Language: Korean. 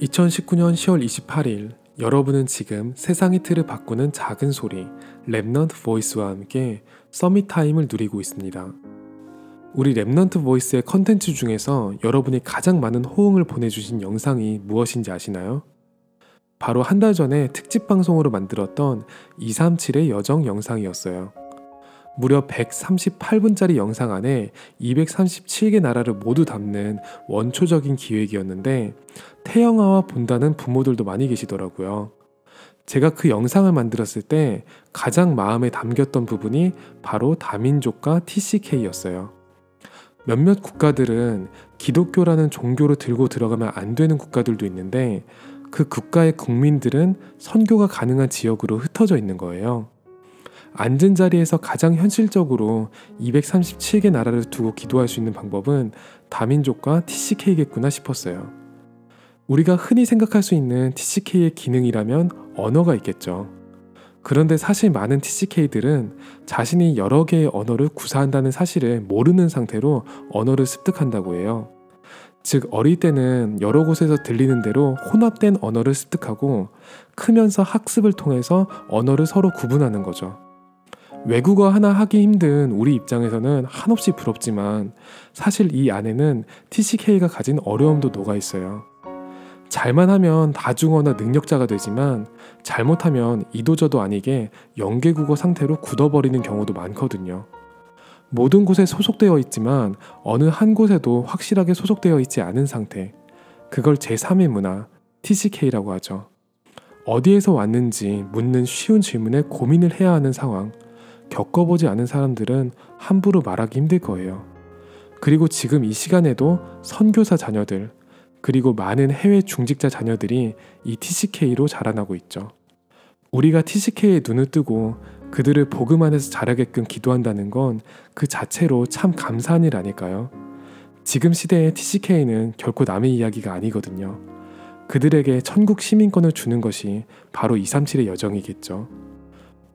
2019년 10월 28일 여러분은 지금 세상의 틀을 바꾸는 작은 소리 Remnant Voice와 함께 Summit Time을 누리고 있습니다. 우리 Remnant Voice의 컨텐츠 중에서 여러분이 가장 많은 호응을 보내주신 영상이 무엇인지 아시나요? 바로 한 달 전에 특집 방송으로 만들었던 237의 여정 영상이었어요. 무려 138분짜리 영상 안에 237개 나라를 모두 담는 원초적인 기획이었는데 태영아와 본다는 부모들도 많이 계시더라고요. 제가 그 영상을 만들었을 때 가장 마음에 담겼던 부분이 바로 다민족과 TCK였어요. 몇몇 국가들은 기독교라는 종교를 들고 들어가면 안 되는 국가들도 있는데 그 국가의 국민들은 선교가 가능한 지역으로 흩어져 있는 거예요. 앉은 자리에서 가장 현실적으로 237개 나라를 두고 기도할 수 있는 방법은 다민족과 TCK겠구나 싶었어요. 우리가 흔히 생각할 수 있는 TCK의 기능이라면 언어가 있겠죠. 그런데 사실 많은 TCK들은 자신이 여러 개의 언어를 구사한다는 사실을 모르는 상태로 언어를 습득한다고 해요. 즉, 어릴 때는 여러 곳에서 들리는 대로 혼합된 언어를 습득하고 크면서 학습을 통해서 언어를 서로 구분하는 거죠. 외국어 하나 하기 힘든 우리 입장에서는 한없이 부럽지만 사실 이 안에는 TCK가 가진 어려움도 녹아 있어요. 잘만 하면 다중어나 능력자가 되지만 잘못하면 이도저도 아니게 영계국어 상태로 굳어버리는 경우도 많거든요. 모든 곳에 소속되어 있지만 어느 한 곳에도 확실하게 소속되어 있지 않은 상태. 그걸 제3의 문화, TCK라고 하죠. 어디에서 왔는지 묻는 쉬운 질문에 고민을 해야 하는 상황. 겪어보지 않은 사람들은 함부로 말하기 힘들 거예요. 그리고 지금 이 시간에도 선교사 자녀들, 그리고 많은 해외 중직자 자녀들이 이 TCK로 자라나고 있죠. 우리가 TCK에 눈을 뜨고 그들을 복음 안에서 자라게끔 기도한다는 건 그 자체로 참 감사한 일 아닐까요? 지금 시대의 TCK는 결코 남의 이야기가 아니거든요. 그들에게 천국 시민권을 주는 것이 바로 237의 여정이겠죠.